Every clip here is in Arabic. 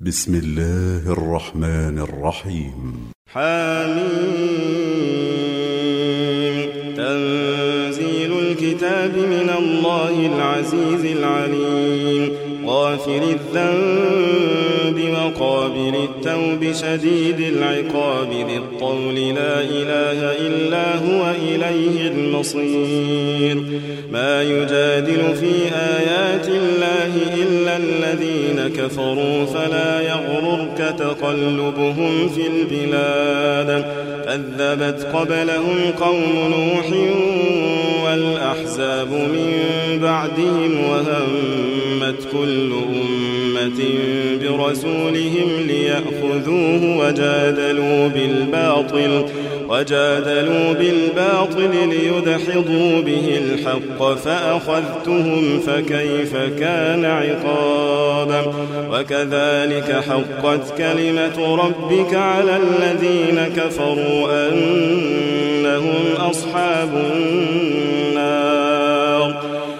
بسم الله الرحمن الرحيم. حميم. تنزيل الكتاب من الله العزيز العليم. غافر الذنب وقابل التوب شديد العقاب ذي الطول لا إله إلا هو إليه المصير. ما يجادل في آيات الله إلا الذين كفروا فلا يغررك تقلبهم في البلاد. كذبت قبلهم قوم نوح والأحزاب من بعدهم وهمت كل برسولهم ليأخذوه وجادلوا بالباطل وجادلوا بالباطل ليدحضوا به الحق فأخذتهم فكيف كان عقابا وكذلك حقت كلمة ربك على الذين كفروا أنهم أصحاب النار.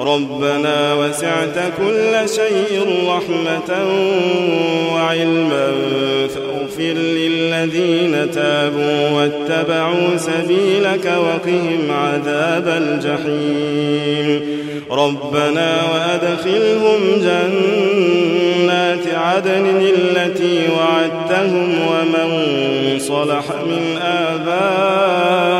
ربنا وسعت كل شيء رحمة وعلما فاغفر للذين تابوا واتبعوا سبيلك وقهم عذاب الجحيم. ربنا وأدخلهم جنات عدن التي وعدتهم ومن صلح من آبائهم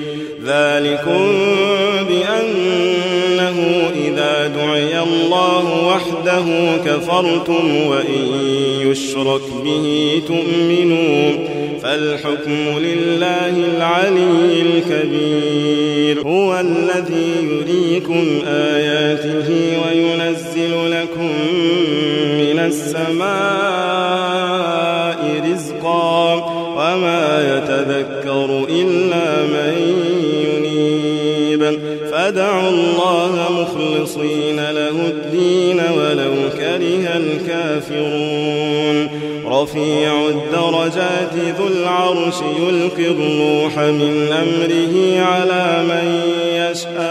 ذلكم بأنه إذا دعي الله وحده كفرتم وإن يشرك به تؤمنون فالحكم لله العلي الكبير. هو الذي يريكم آياته وينزل لكم من السماء رزقا وما يتذكر إلا من فدعوا الله مخلصين له الدين ولو كره الكافرون. رفيع الدرجات ذو العرش يلقي الروح من أمره على من يشاء.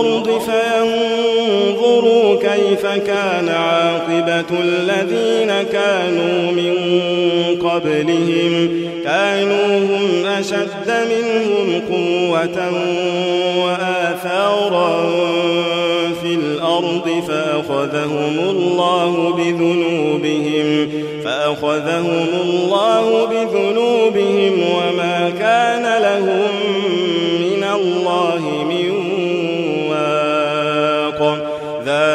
الأرض فينظروا كيف كان عاقبة الذين كانوا من قبلهم. كانوا هم أشد منهم قوة وآثارا في الأرض فأخذهم الله بذنوبهم. فأخذهم الله بذنوبهم وما كان لهم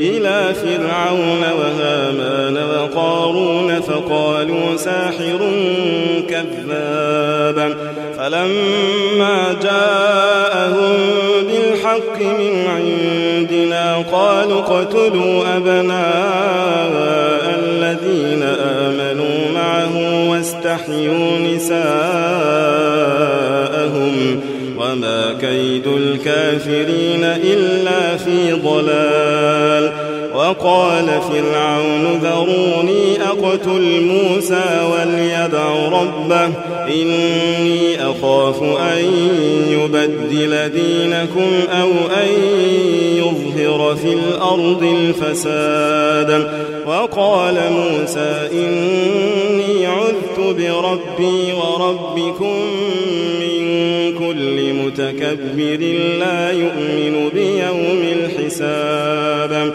إلى فرعون وهامان وقارون فقالوا ساحر كذاب فلما جاءهم بالحق من عندنا قالوا اقتلوا أبناء الذين آمنوا معه واستحيوا نساءهم وما كيد الكافرين إلا في ضلال وقال فرعون ذروني أقتل موسى وليدع ربه إني أخاف أن يبدل دينكم أو أن يظهر في الأرض الفساد. وقال موسى إني عذت بربي وربكم من كل متكبر لا يؤمن بيوم الحساب.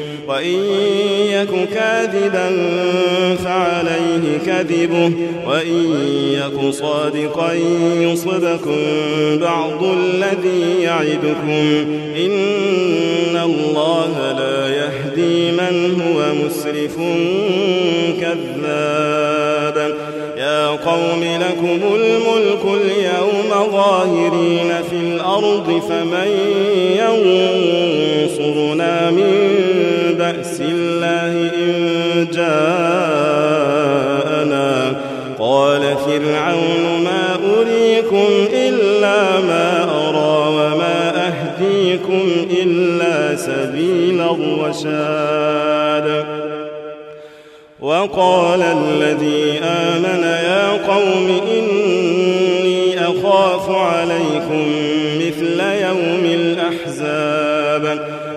وإن يك كاذبا فعليه كذبه وإن يك صادقا يصبكم بعض الذي يعدكم إن الله لا يهدي من هو مسرف كذاب يا قوم لكم الملك اليوم ظاهرين في الأرض فمن ينصرنا من بأس الله إن جاءنا. قال فرعون ما أريكم إلا ما أرى وما أهديكم إلا سبيل الرشاد. وقال الذي آمن يا قوم إني أخاف عليكم مثل يوم الأحزاب.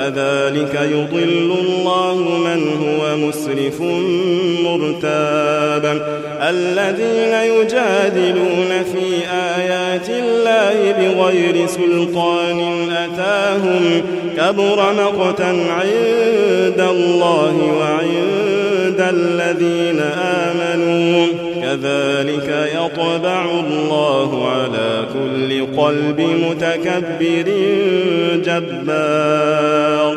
كذلك يضل الله من هو مسرف مرتاب الذين يجادلون في آيات الله بغير سلطان أتاهم كبر مقتا عند الله وعند الذين آمنوا. كذلك يطبع الله على كل قلب متكبر جبار.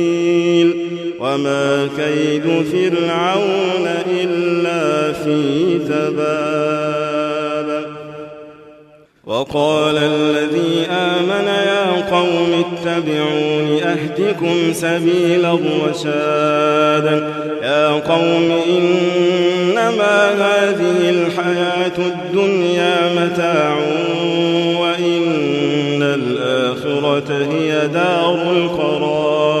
وما كيد فرعون إلا في تباب وقال الذي آمن يا قوم اتبعون أهدكم سبيل الرشاد. يا قوم إنما هذه الحياة الدنيا متاع وإن الآخرة هي دار القرار.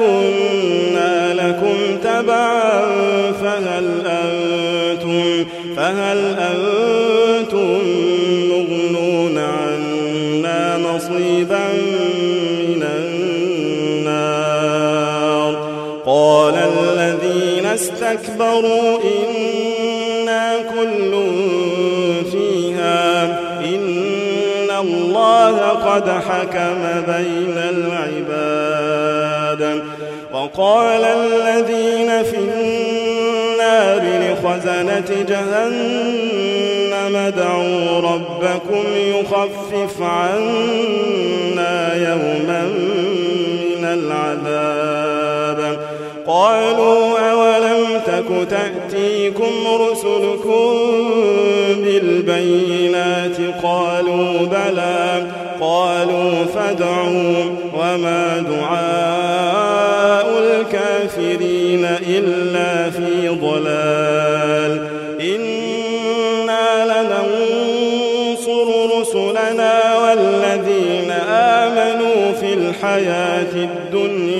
كنا لكم تبعا فهل أنتم فهل أنتم مغنون عنا نصيبا من النار؟ قال الذين استكبروا إنا كل فيها إن الله قد حكم بين العباد. وقال الذين في النار لخزنة جهنم ادعوا ربكم يخفف عنا يوما من العذاب. قالوا أولم تك تأتيكم رسلكم بالبينات؟ قالوا بلى. قالوا فادعوا وما دعاء الكافرين إلا في ضلال. إنا لننصر رسلنا والذين آمنوا في الحياة الدنيا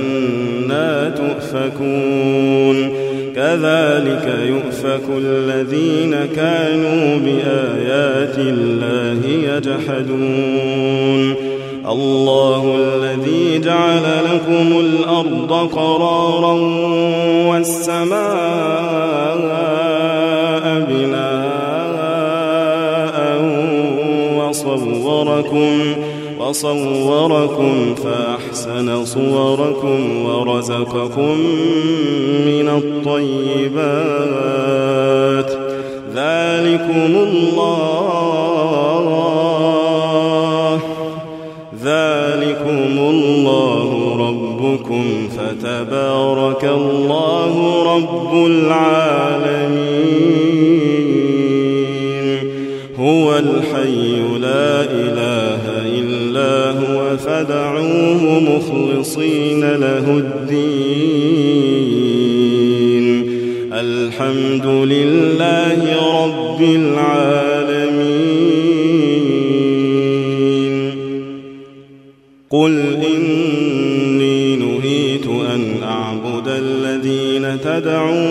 تؤفكون كذلك يؤفك الذين كانوا بآيات الله يجحدون. الله الذي جعل لكم الأرض قرارا والسماء بناء وصوركم وصوركم فأحسن صوركم ورزقكم من الطيبات. ذلكم الله قل إني نهيت أن أعبد الذين تدعون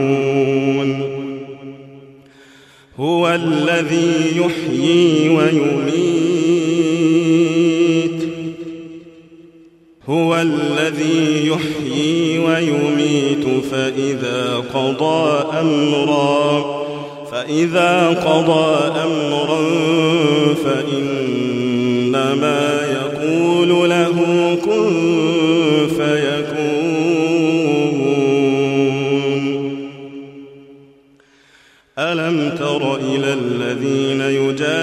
الذي يحيي ويميت. هو الذي يحيي ويميت فإذا قضى أمرا فإذا قضى أمرا فإنما يقضى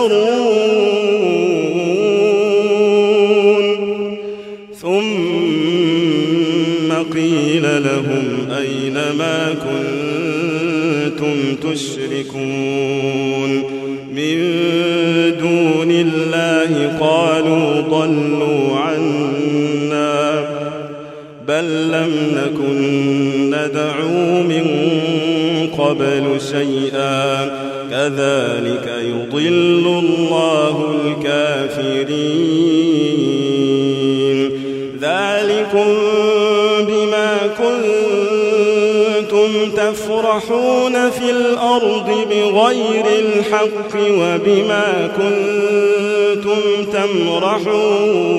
يسجرون ثم قيل لهم أين ما كنتم تشركون. من دون الله قالوا ضلوا عنا بل لم نكن ندعو من قبل شيئا. كذلك يضل الله الكافرين. ذلكم بما كنتم تفرحون في الأرض بغير الحق وبما كنتم تمرحون.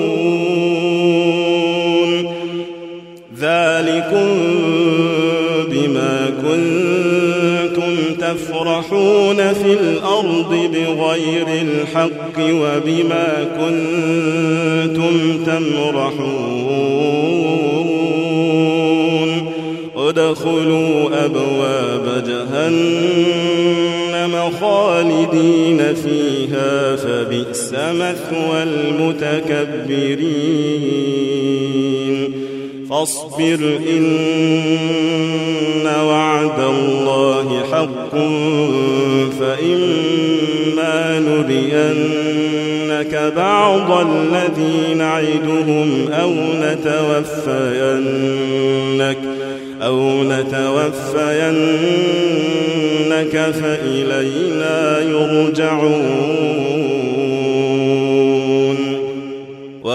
ذلكم بما كنتم تفرحون في الأرض بغير الحق وبما كنتم تمرحون ادخلوا أبواب جهنم خالدين فيها فبئس مثوى المتكبرين فاصبر إن وعد الله حق فإما نرينك بعض الذي نعدهم أو نتوفينك أو نتوفينك فإلينا يرجعون.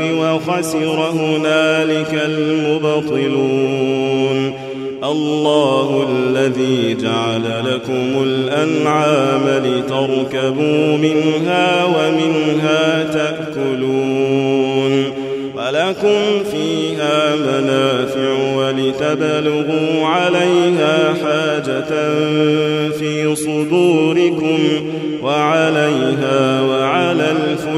وخسر هنالك المبطلون. الله الذي جعل لكم الأنعام لتركبوا منها ومنها تأكلون. ولكم فيها منافع ولتبلغوا عليها حاجة في صدوركم وعليها وعلى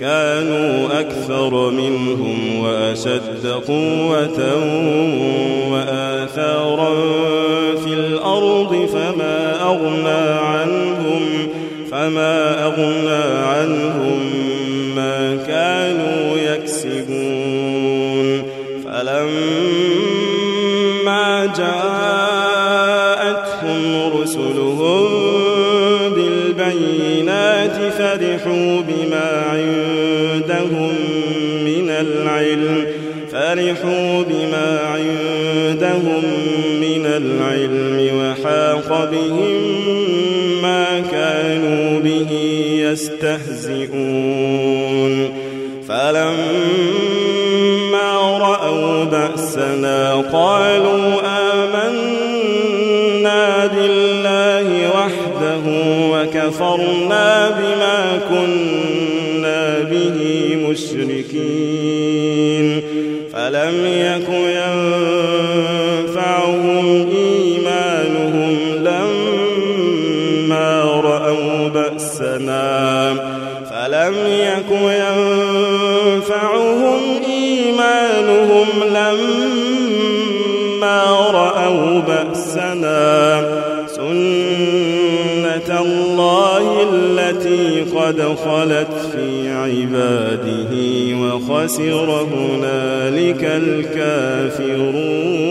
كانوا أكثر منهم وأشد قوة وآثارا في الأرض فما أغنى عنهم فما أغنى عنهم العلم فرحوا بما عندهم من العلم وحاق بهم ما كانوا به يستهزئون. فلما رأوا بأسنا قالوا آمنا بالله وحده وكفرنا بما كنا به مشركين. فلم يك ينفعهم إيمانهم لما رأوا بأسنا. فلم يك ينفعهم إيمانهم لما رأوا بأسنا. قد خلت في عباده وخسر هنالك الكافرون.